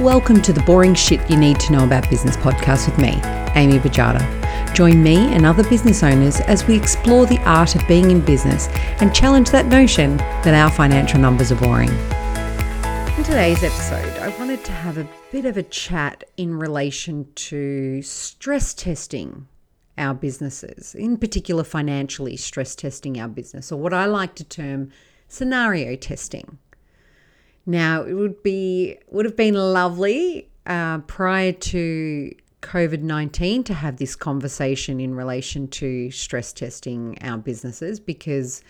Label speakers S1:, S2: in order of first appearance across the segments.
S1: Welcome to the Boring Shit You Need to Know About Business podcast with me, Amy Bajada. Join me and other business owners as we explore the art of being in business and challenge that notion that our financial numbers are boring. In today's episode, I wanted to have a bit of a chat in relation to stress testing our businesses, in particular, financially stress testing our business, or what I like to term scenario testing. Now, it would be would have been lovely uh, prior to COVID 19 to have this conversation in relation to stress testing our businesses because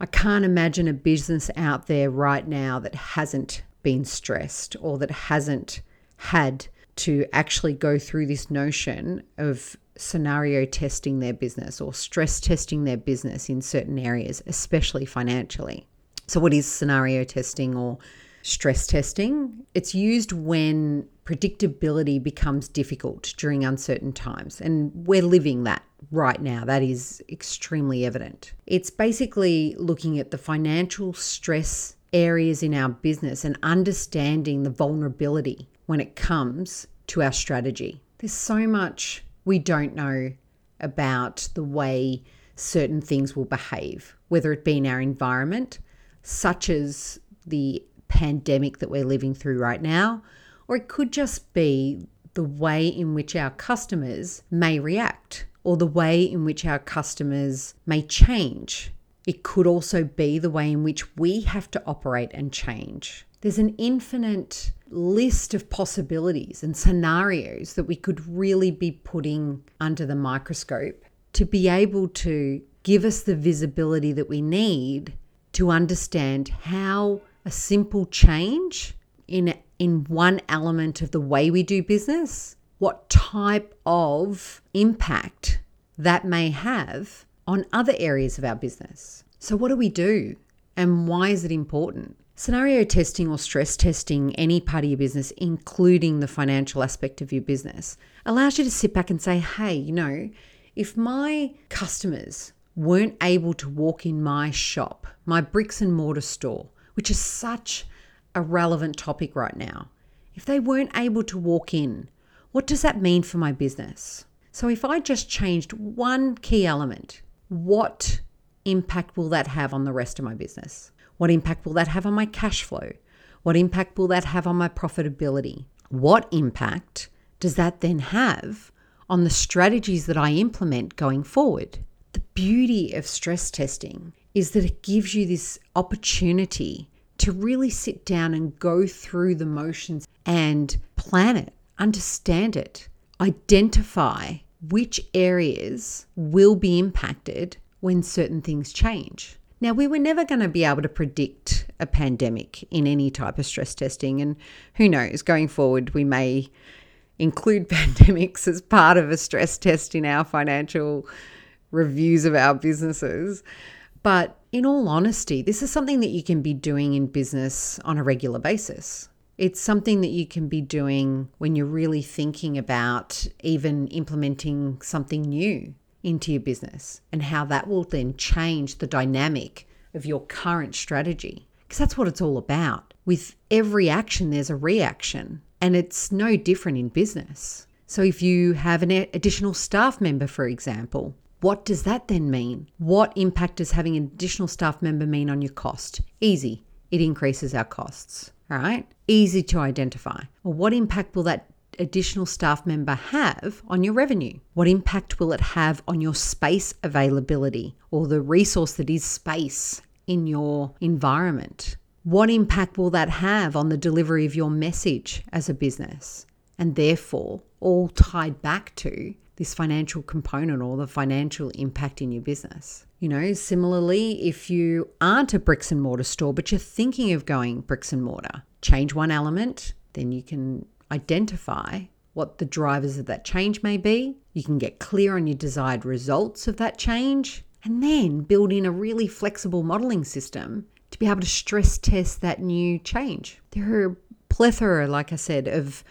S1: I can't imagine a business out there right now that hasn't been stressed or that hasn't had to actually go through this notion of scenario testing their business or stress testing their business in certain areas, especially financially. So, what is scenario testing or stress testing? It's used when predictability becomes difficult during uncertain times. And we're living that right now. That is extremely evident. It's basically looking at the financial stress areas in our business and understanding the vulnerability when it comes to our strategy. There's so much we don't know about the way certain things will behave, whether it be in our environment, such as the pandemic that we're living through right now, or it could just be the way in which our customers may react or the way in which our customers may change. It could also be the way in which we have to operate and change. There's an infinite list of possibilities and scenarios that we could really be putting under the microscope to be able to give us the visibility that we need to understand how a simple change in in one element of the way we do business, what type of impact that may have on other areas of our business. So what do we do and why is it important? Scenario testing or stress testing any part of your business, including the financial aspect of your business, allows you to sit back and say, hey, you know, if my customers weren't able to walk in my shop, my bricks and mortar store, which is such a relevant topic right now. If they weren't able to walk in, what does that mean for my business? So, if I just changed one key element, what impact will that have on the rest of my business? What impact will that have on my cash flow? What impact will that have on my profitability? What impact does that then have on the strategies that I implement going forward? The beauty of stress testing is that it gives you this opportunity to really sit down and go through the motions and plan it, understand it, identify which areas will be impacted when certain things change. Now, we were never going to be able to predict a pandemic in any type of stress testing, and who knows, going forward, we may include pandemics as part of a stress test in our financial reviews of our businesses. But in all honesty, this is something that you can be doing in business on a regular basis. It's something that you can be doing when you're really thinking about even implementing something new into your business and how that will then change the dynamic of your current strategy. Because that's what it's all about. With every action, there's a reaction, and it's no different in business. So, if you have an additional staff member, for example, what does that then mean? What impact does having an additional staff member mean on your cost? Easy, it increases our costs. All right, easy to identify. Well, what impact will that additional staff member have on your revenue? What impact will it have on your space availability or the resource that is space in your environment? What impact will that have on the delivery of your message as a business? And therefore, all tied back to this financial component or the financial impact in your business. You know, similarly, if you aren't a bricks and mortar store, but you're thinking of going bricks and mortar, change one element, then you can identify what the drivers of that change may be. You can get clear on your desired results of that change, and then build in a really flexible modeling system to be able to stress test that new change. There are a plethora, like I said, of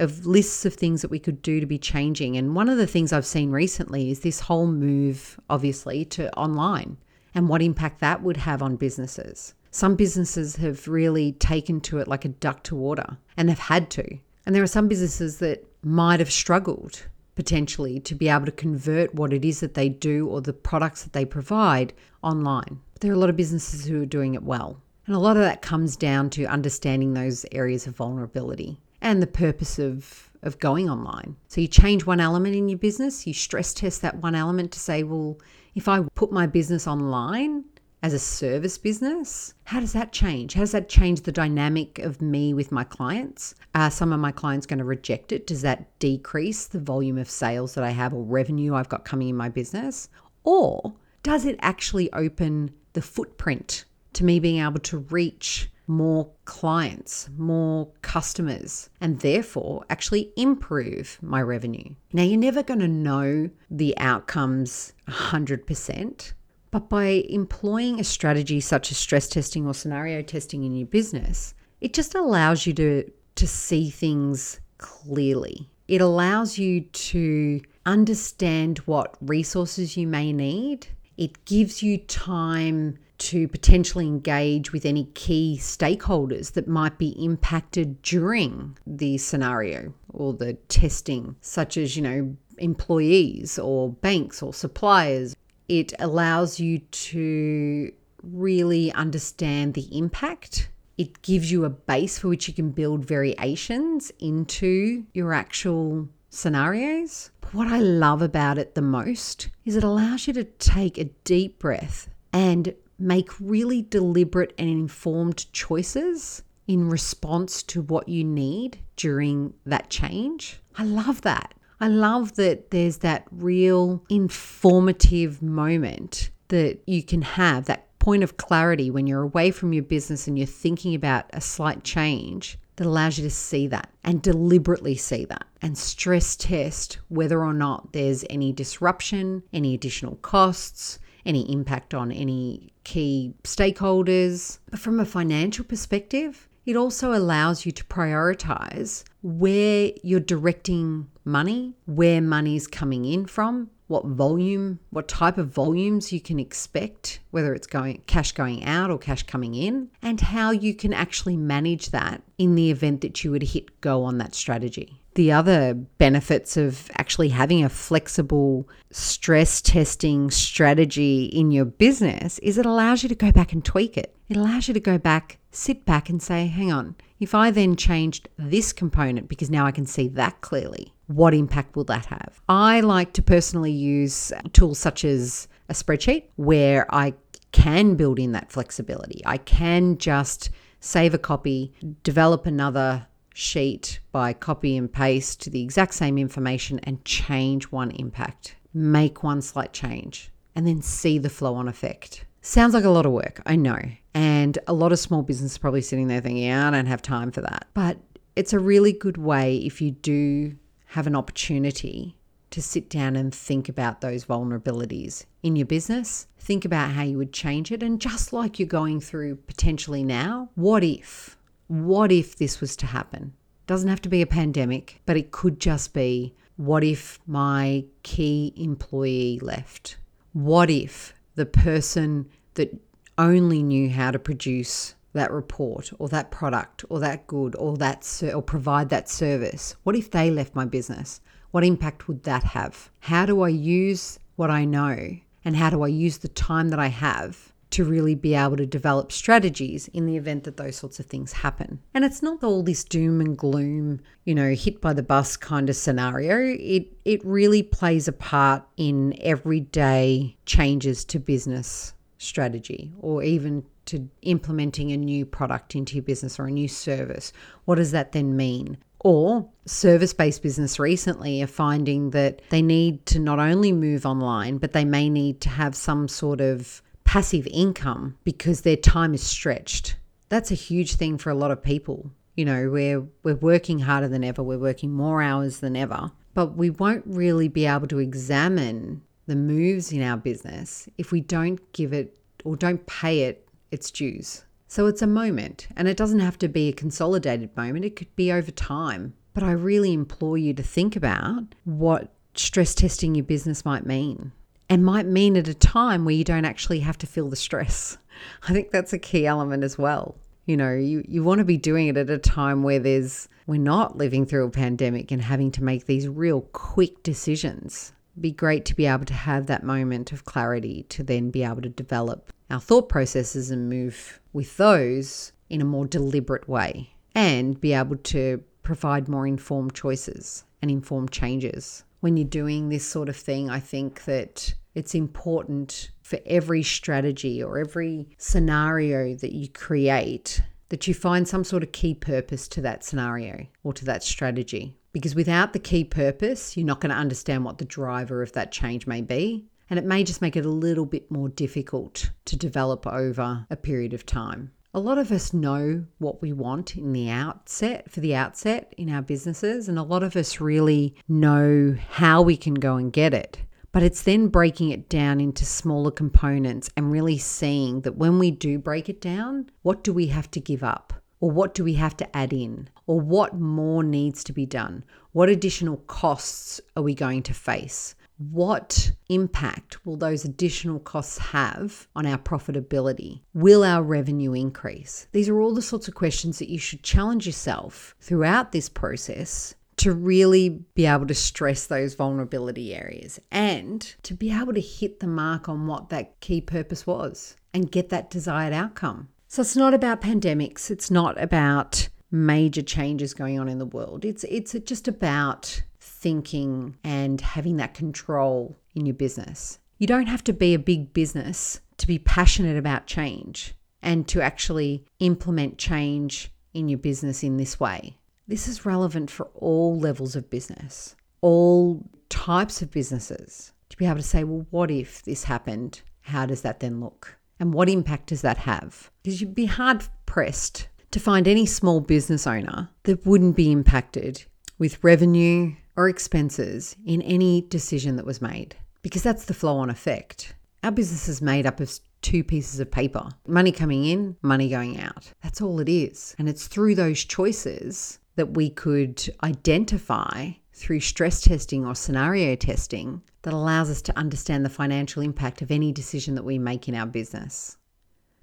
S1: of lists of things that we could do to be changing. And one of the things I've seen recently is this whole move, obviously, to online and what impact that would have on businesses. Some businesses have really taken to it like a duck to water and they've had to. And there are some businesses that might have struggled potentially to be able to convert what it is that they do or the products that they provide online. But there are a lot of businesses who are doing it well. And a lot of that comes down to understanding those areas of vulnerability and the purpose of of going online. So you change one element in your business, you stress test that one element to say, well, if I put my business online as a service business, how does that change? How does that change the dynamic of me with my clients? Are some of my clients going to reject it? Does that decrease the volume of sales that I have or revenue I've got coming in my business? Or does it actually open the footprint to me being able to reach more clients, more customers, and therefore actually improve my revenue. Now, you're never going to know the outcomes 100%, but by employing a strategy such as stress testing or scenario testing in your business, it just allows you to, to see things clearly. It allows you to understand what resources you may need. It gives you time to potentially engage with any key stakeholders that might be impacted during the scenario or the testing, such as, you know, employees or banks or suppliers. It allows you to really understand the impact. It gives you a base for which you can build variations into your actual scenarios. What I love about it the most is it allows you to take a deep breath and make really deliberate and informed choices in response to what you need during that change. I love that. I love that there's that real informative moment that you can have, that point of clarity when you're away from your business and you're thinking about a slight change that allows you to see that and deliberately see that and stress test whether or not there's any disruption, any additional costs, any impact on any key stakeholders. But from a financial perspective, it also allows you to prioritize where you're directing money, where money's coming in from, what volume, what type of volumes you can expect, whether it's going cash going out or cash coming in, and how you can actually manage that in the event that you would hit go on that strategy the other benefits of actually having a flexible stress testing strategy in your business is it allows you to go back and tweak it. It allows you to go back, sit back and say, hang on, if I then changed this component because now I can see that clearly, what impact will that have? I like to personally use tools such as a spreadsheet where I can build in that flexibility. I can just save a copy, develop another sheet by copy and paste to the exact same information and change one impact, make one slight change, and then see the flow on effect. Sounds like a lot of work, I know. And a lot of small businesses probably sitting there thinking, yeah, I don't have time for that. But it's a really good way if you do have an opportunity to sit down and think about those vulnerabilities in your business. Think about how you would change it. And just like you're going through potentially now, what if? what if this was to happen? Doesn't have to be a pandemic, but it could just be what if my key employee left? What if the person that only knew how to produce that report or that product or that good or that ser- or provide that service what if they left my business what impact would that have how do i use what i know and how do i use the time that i have to really be able to develop strategies in the event that those sorts of things happen. And it's not all this doom and gloom, you know, hit by the bus kind of scenario. It it really plays a part in everyday changes to business strategy or even to implementing a new product into your business or a new service. What does that then mean? Or service based business recently are finding that they need to not only move online, but they may need to have some sort of passive income because their time is stretched. That's a huge thing for a lot of people. You know, we're we're working harder than ever, we're working more hours than ever, but we won't really be able to examine the moves in our business if we don't give it or don't pay it its dues. So it's a moment, and it doesn't have to be a consolidated moment, it could be over time. But I really implore you to think about what stress testing your business might mean and might mean at a time where you don't actually have to feel the stress. I think that's a key element as well. You know, you, you want to be doing it at a time where there's we're not living through a pandemic and having to make these real quick decisions. It'd be great to be able to have that moment of clarity to then be able to develop our thought processes and move with those in a more deliberate way and be able to provide more informed choices and informed changes. When you're doing this sort of thing, I think that it's important for every strategy or every scenario that you create that you find some sort of key purpose to that scenario or to that strategy. Because without the key purpose, you're not going to understand what the driver of that change may be. And it may just make it a little bit more difficult to develop over a period of time. A lot of us know what we want in the outset, for the outset in our businesses, and a lot of us really know how we can go and get it. But it's then breaking it down into smaller components and really seeing that when we do break it down, what do we have to give up? Or what do we have to add in? Or what more needs to be done? What additional costs are we going to face? What impact will those additional costs have on our profitability? Will our revenue increase? These are all the sorts of questions that you should challenge yourself throughout this process to really be able to stress those vulnerability areas and to be able to hit the mark on what that key purpose was and get that desired outcome. So it's not about pandemics, it's not about major changes going on in the world. It's it's just about thinking and having that control in your business. You don't have to be a big business to be passionate about change and to actually implement change in your business in this way. This is relevant for all levels of business, all types of businesses. To be able to say, well, what if this happened? How does that then look? And what impact does that have? Because you'd be hard pressed to find any small business owner that wouldn't be impacted with revenue or expenses in any decision that was made, because that's the flow on effect. Our business is made up of two pieces of paper money coming in, money going out. That's all it is. And it's through those choices that we could identify through stress testing or scenario testing that allows us to understand the financial impact of any decision that we make in our business.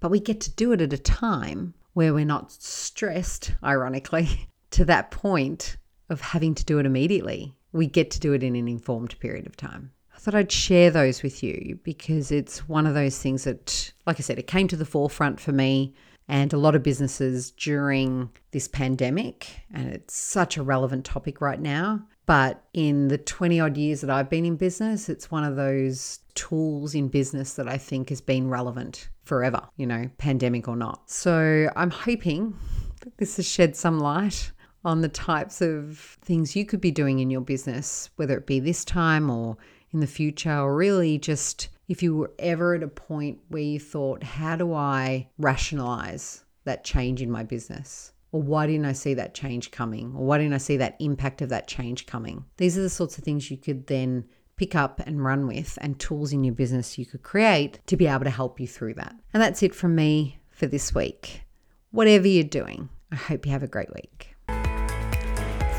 S1: But we get to do it at a time where we're not stressed, ironically, to that point of having to do it immediately. We get to do it in an informed period of time. I thought I'd share those with you because it's one of those things that, like I said, it came to the forefront for me and a lot of businesses during this pandemic. And it's such a relevant topic right now. But in the 20 odd years that I've been in business, it's one of those tools in business that I think has been relevant forever, you know, pandemic or not. So I'm hoping that this has shed some light on the types of things you could be doing in your business, whether it be this time or in the future, or really just if you were ever at a point where you thought, how do I rationalize that change in my business? Or why didn't I see that change coming? Or why didn't I see that impact of that change coming? These are the sorts of things you could then pick up and run with, and tools in your business you could create to be able to help you through that. And that's it from me for this week. Whatever you're doing, I hope you have a great week.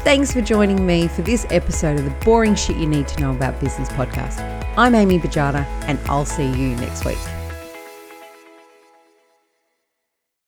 S1: Thanks for joining me for this episode of the Boring Shit You Need to Know About Business podcast. I'm Amy Bajada, and I'll see you next week.